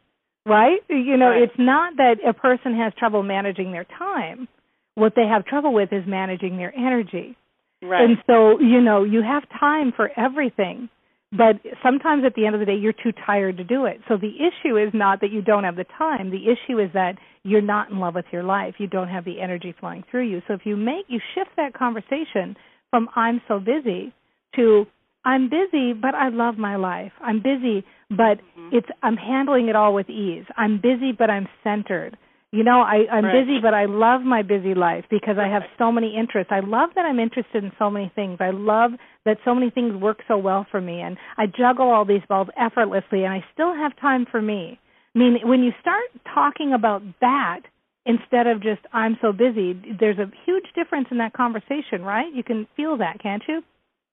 Right? You know, right. it's not that a person has trouble managing their time. What they have trouble with is managing their energy Right. And so, you know, you have time for everything. But sometimes at the end of the day, you're too tired to do it. So the issue is not that you don't have the time. The issue is that you're not in love with your life. You don't have the energy flowing through you. So if you make, you shift that conversation from I'm so busy to I'm busy, but I love my life. I'm busy, but mm-hmm. it's I'm handling it all with ease. I'm busy, but I'm centered. You know, I, I'm right. busy, but I love my busy life because I have so many interests. I love that I'm interested in so many things. I love that so many things work so well for me, and I juggle all these balls effortlessly, and I still have time for me. I mean, when you start talking about that instead of just I'm so busy, there's a huge difference in that conversation, right? You can feel that, can't you?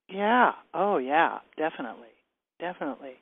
Yeah. Oh, yeah. Definitely. Definitely.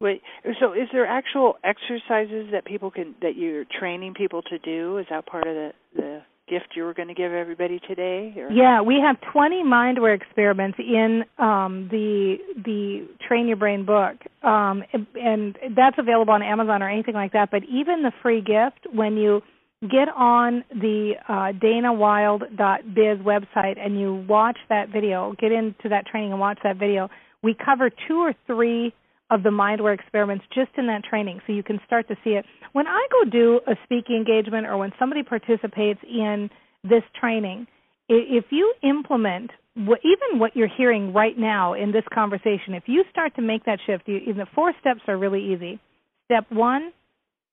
Wait, so is there actual exercises that people can that you're training people to do? Is that part of the the gift you were going to give everybody today? Or? Yeah, we have 20 mindware experiments in um, the the Train Your Brain book, um, and that's available on Amazon or anything like that. But even the free gift, when you get on the uh, DanaWilde.biz website and you watch that video, get into that training and watch that video, we cover two or three of the mindware experiments just in that training so you can start to see it. When I go do a speaking engagement or when somebody participates in this training, if you implement what, even what you're hearing right now in this conversation, if you start to make that shift, you, the four steps are really easy. Step one,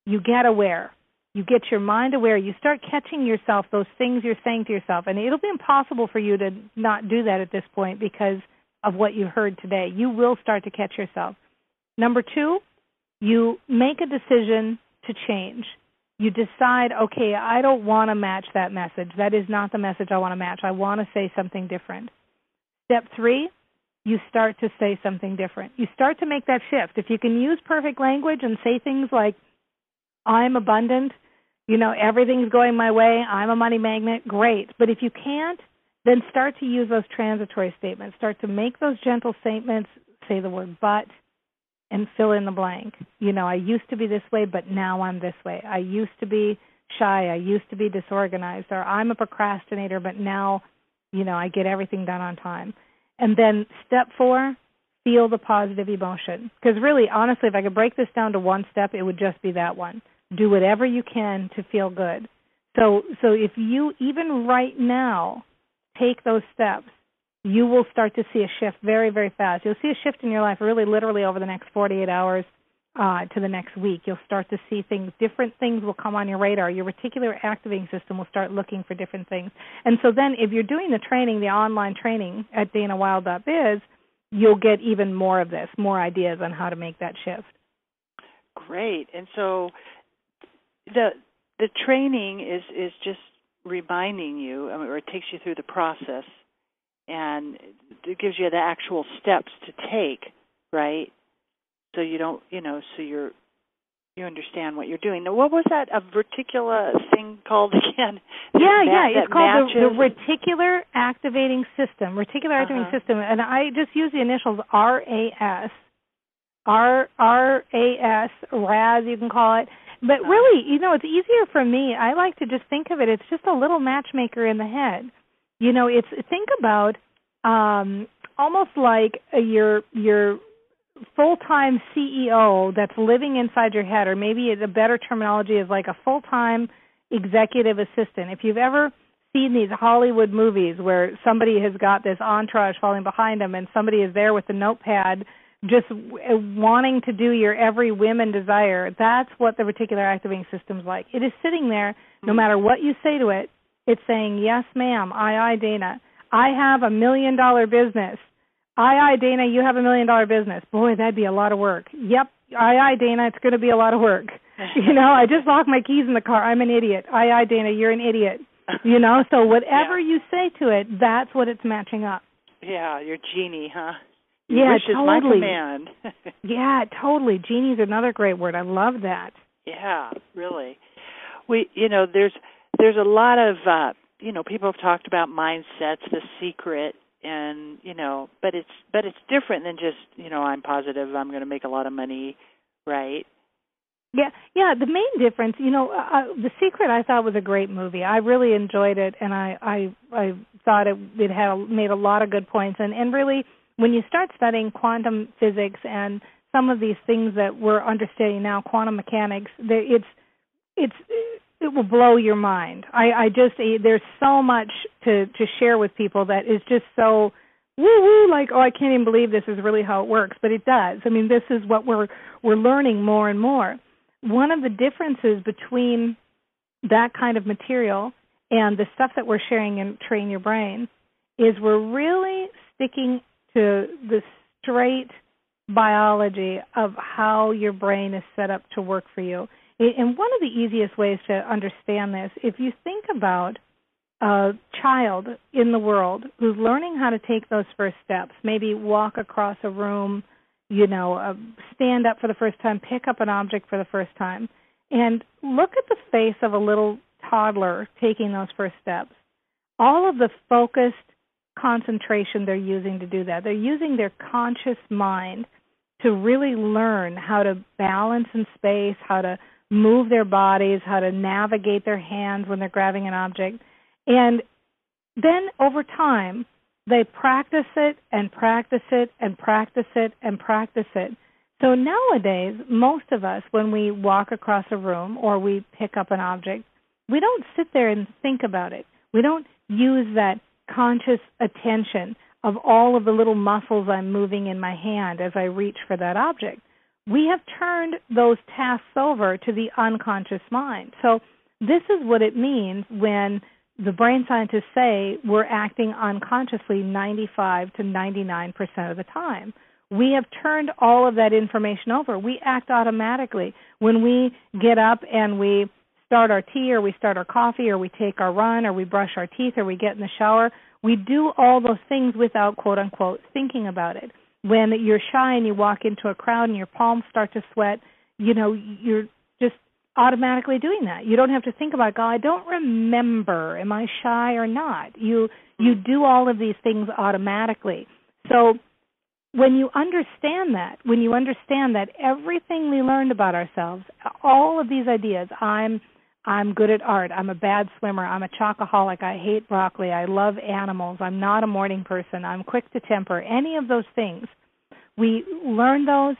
you get aware. You get your mind aware. You start catching yourself, those things you're saying to yourself. And it'll be impossible for you to not do that at this point because of what you heard today. You will start to catch yourself. Number two, you make a decision to change. You decide, okay, I don't want to match that message. That is not the message I want to match. I want to say something different. Step three, you start to say something different. You start to make that shift. If you can use perfect language and say things like, I'm abundant, you know, everything's going my way, I'm a money magnet, great. But if you can't, then start to use those transitory statements. Start to make those gentle statements, say the word but, and fill in the blank. You know, I used to be this way, but now I'm this way. I used to be shy. I used to be disorganized. Or I'm a procrastinator, but now, you know, I get everything done on time. And then step four, feel the positive emotion. Because really, honestly, if I could break this down to one step, it would just be that one. Do whatever you can to feel good. So, so if you even right now take those steps, you will start to see a shift very, very fast. You'll see a shift in your life really literally over the next 48 hours uh, to the next week. You'll start to see things, different things will come on your radar. Your reticular activating system will start looking for different things. And so then if you're doing the training, the online training at danawilde.biz, you'll get even more of this, more ideas on how to make that shift. Great. And so the the training is is just reminding you, or it takes you through the process and it gives you the actual steps to take, right? So you don't, you know, so you're you understand what you're doing. Now, what was that a reticular thing called <laughs> again? Yeah, yeah, it's called the, the, reticular activating system. Reticular activating uh-huh. system, and I just use the initials RAS, R R A S, RAS, you can call it. But uh-huh. really, you know, it's easier for me. I like to just think of it. It's just a little matchmaker in the head you know it's think about um almost like a, your your full-time CEO that's living inside your head or maybe the better terminology is like a full-time executive assistant if you've ever seen these Hollywood movies where somebody has got this entourage falling behind them and somebody is there with a notepad just wanting to do your every whim and desire that's what the reticular activating system's like it is sitting there no mm-hmm. matter what you say to it it's saying, yes, ma'am, I, I, Dana. I have a million dollar business. I, I, Dana, you have a million dollar business. Boy, that'd be a lot of work. Yep, I, I, Dana, it's going to be a lot of work. <laughs> you know, I just locked my keys in the car. I'm an idiot. I, I, Dana, you're an idiot. You know, so <laughs> whatever yeah. you say to it, that's what it's matching up. Yeah, you're genie, huh? Your yeah, totally. <laughs> yeah, totally. Genie's another great word. I love that. Yeah, really. We, you know, there's there's a lot of uh you know people have talked about mindsets the secret and you know but it's but it's different than just you know i'm positive i'm going to make a lot of money right Yeah, yeah. The main difference, you know, uh, uh, The Secret, I thought was a great movie. I really enjoyed it, and I I I thought it it had a, made a lot of good points. And and really, when you start studying quantum physics and some of these things that we're understanding now, quantum mechanics, it's it's it will blow your mind. I I just eh, there's so much to to share with people that is just so woo woo like oh I can't even believe this is really how it works, but it does. I mean, this is what we're we're learning more and more one of the differences between that kind of material and the stuff that we're sharing in Train Your Brain is we're really sticking to the straight biology of how your brain is set up to work for you. And one of the easiest ways to understand this, if you think about a child in the world who's learning how to take those first steps, maybe walk across a room, you know, uh, stand up for the first time, pick up an object for the first time, and look at the face of a little toddler taking those first steps. All of the focused concentration they're using to do that. They're using their conscious mind to really learn how to balance in space, how to move their bodies, how to navigate their hands when they're grabbing an object. And then over time, they practice it and practice it and practice it and practice it. So nowadays, most of us, when we walk across a room or we pick up an object, we don't sit there and think about it. We don't use that conscious attention of all of the little muscles I'm moving in my hand as I reach for that object. We have turned those tasks over to the unconscious mind. So, this is what it means when the brain scientists say we're acting unconsciously 95 to 99% of the time. We have turned all of that information over. We act automatically. When we get up and we start our tea or we start our coffee or we take our run or we brush our teeth or we get in the shower, we do all those things without quote unquote thinking about it. When you're shy and you walk into a crowd and your palms start to sweat, you know, you're just automatically doing that. You don't have to think about, God, I don't remember, am I shy or not? You you mm-hmm. do all of these things automatically. So when you understand that, when you understand that everything we learned about ourselves, all of these ideas, I'm I'm good at art, I'm a bad swimmer, I'm a chocoholic, I hate broccoli, I love animals, I'm not a morning person, I'm quick to temper, any of those things, we learn those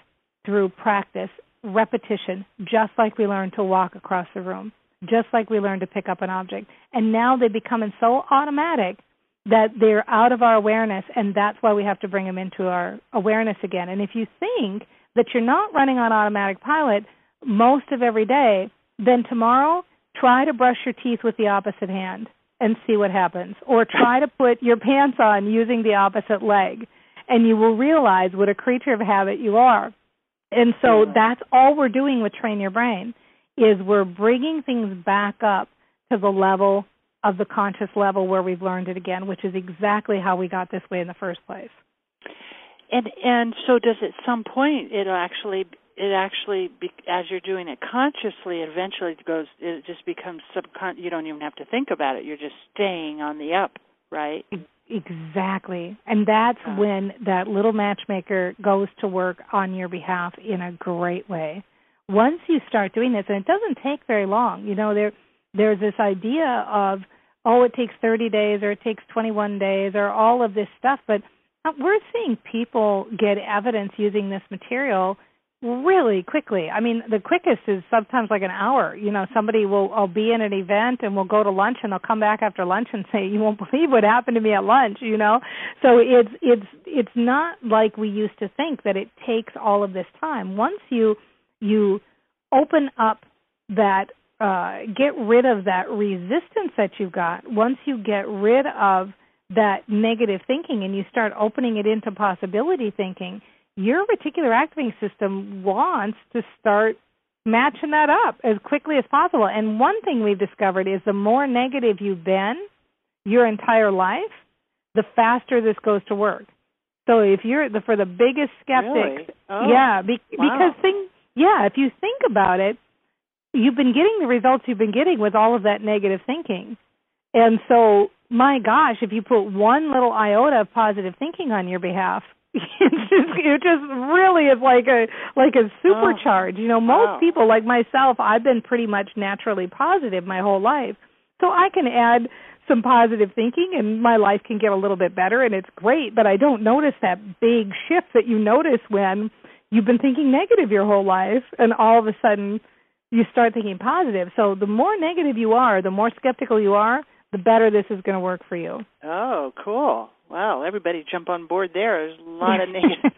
through practice repetition, just like we learn to walk across the room, just like we learn to pick up an object. And now they become so automatic that they're out of our awareness, and that's why we have to bring them into our awareness again. And if you think that you're not running on automatic pilot most of every day, then tomorrow try to brush your teeth with the opposite hand and see what happens. Or try to put your pants on using the opposite leg, and you will realize what a creature of habit you are. And so mm-hmm. that's all we're doing with Train Your Brain is we're bringing things back up to the level of the conscious level where we've learned it again, which is exactly how we got this way in the first place. And and so does at some point it'll actually it actually as you're doing it consciously it eventually goes it just becomes subcon you don't even have to think about it you're just staying on the up right Exactly. And that's when that little matchmaker goes to work on your behalf in a great way. Once you start doing this, and it doesn't take very long, you know, there there's this idea of, oh, it takes 30 days or it takes 21 days or all of this stuff, but uh, we're seeing people get evidence using this material really quickly. I mean, the quickest is sometimes like an hour. You know, somebody will I'll be in an event and we'll go to lunch and they'll come back after lunch and <laughs> say, "You won't believe what happened to me at lunch." You know, so it's it's it's not like we used to think that it takes all of this time. Once you you open up that uh get rid of that resistance that you've got, once you get rid of that negative thinking and you start opening it into possibility thinking, your reticular activating system wants to start matching that up as quickly as possible. And one thing we've discovered is the more negative you've been your entire life, the faster this goes to work. So if you're the for the biggest skeptics, really? oh, yeah, be, wow. because thing, yeah, if you think about it, you've been getting the results you've been getting with all of that negative thinking. And so, my gosh, if you put one little iota of positive thinking on your behalf, it's <laughs> just it just really is like a like a supercharge. Oh, you know, oh. most wow. people like myself, I've been pretty much naturally positive my whole life. So I can add some positive thinking and my life can get a little bit better and it's great, but I don't notice that big shift that you notice when you've been thinking negative your whole life and all of a sudden you start thinking positive. So the more negative you are, the more skeptical you are, the better this is going to work for you. Oh, cool. Wow, everybody jump on board there. There's a lot of <laughs> negative.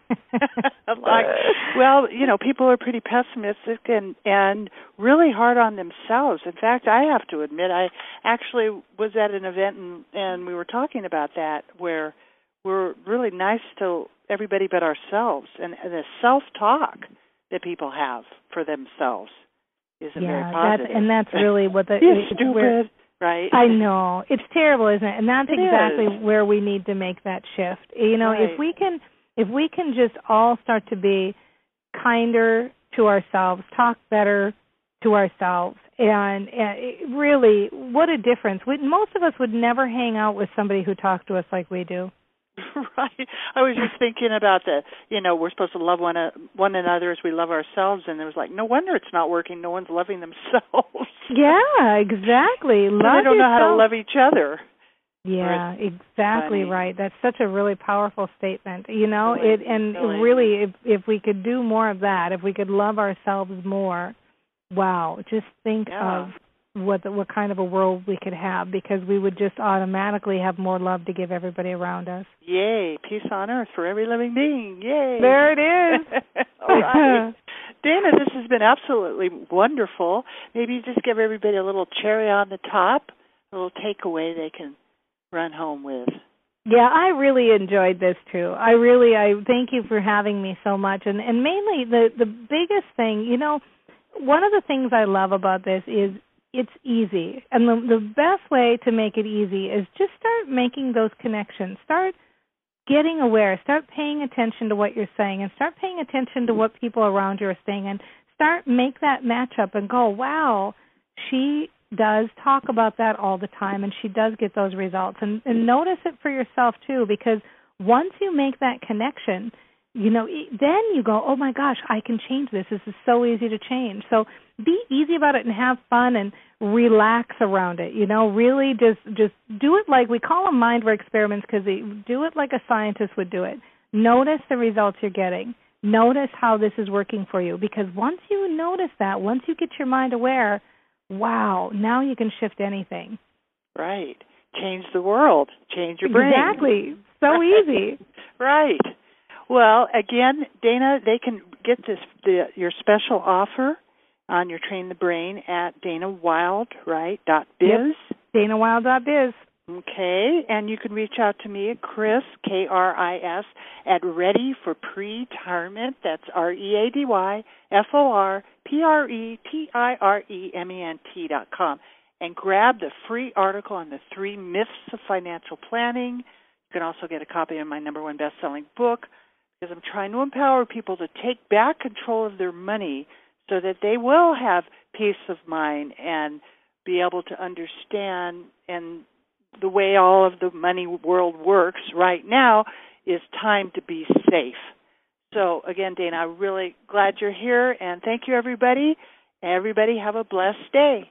like, <laughs> well, you know, people are pretty pessimistic and and really hard on themselves. In fact, I have to admit, I actually was at an event and and we were talking about that where we're really nice to everybody but ourselves, and, and the self-talk that people have for themselves isn't yeah, very positive. That's, and that's really what the <laughs> You're stupid right? I know. It's terrible, isn't it? And that's it exactly is. where we need to make that shift. You know, right. if we can if we can just all start to be kinder to ourselves, talk better to ourselves, and, and really, what a difference. We, most of us would never hang out with somebody who talked to us like we do. <laughs> right. I was just thinking about the, you know, we're supposed to love one uh, one another as we love ourselves, and it was like, no wonder it's not working. No one's loving themselves. <laughs> yeah, exactly. Love they don't yourself. know how to love each other. Yeah, exactly funny. right. That's such a really powerful statement. You know, it and really. really if if we could do more of that, if we could love ourselves more, wow, just think Yeah. of what the, what kind of a world we could have because we would just automatically have more love to give everybody around us. Yay! Peace on earth for every living being. Yay! There it is. <laughs> All right. <laughs> Dana, this has been absolutely wonderful. Maybe you just give everybody a little cherry on the top, a little takeaway they can run home with. Yeah, I really enjoyed this too. I really I thank you for having me so much and and mainly the the biggest thing, you know, one of the things I love about this is it's easy. And the the best way to make it easy is just start making those connections. Start getting aware, start paying attention to what you're saying and start paying attention to what people around you are saying and start make that match up and go, "Wow, she does talk about that all the time and she does get those results." And and notice it for yourself too because once you make that connection, you know, then you go, "Oh my gosh, I can change this. This is so easy to change." So be easy about it and have fun and relax around it. You know, really just just do it like we call them mind work experiments because do it like a scientist would do it. Notice the results you're getting. Notice how this is working for you because once you notice that, once you get your mind aware, wow, now you can shift anything. Right. Change the world. Change your brain. Exactly. So easy. <laughs> Right. Well, again, Dana, they can get this the, your special offer on your Train the Brain at Dana Wilde, right? Dot biz. Yep. DanaWilde.biz. Okay, and you can reach out to me at Chris K R I S at Ready for Pre-Tirement. That's R E A D Y F O R P R E T I R E M E N T dot com, and grab the free article on the three myths of financial planning. You can also get a copy of my number one best-selling book because I'm trying to empower people to take back control of their money so that they will have peace of mind and be able to understand and the way all of the money world works right now is time to be safe. So again, Dana, I'm really glad you're here and thank you everybody. Everybody have a blessed day.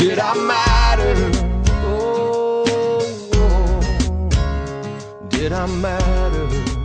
Did I matter? Oh, oh. did I matter?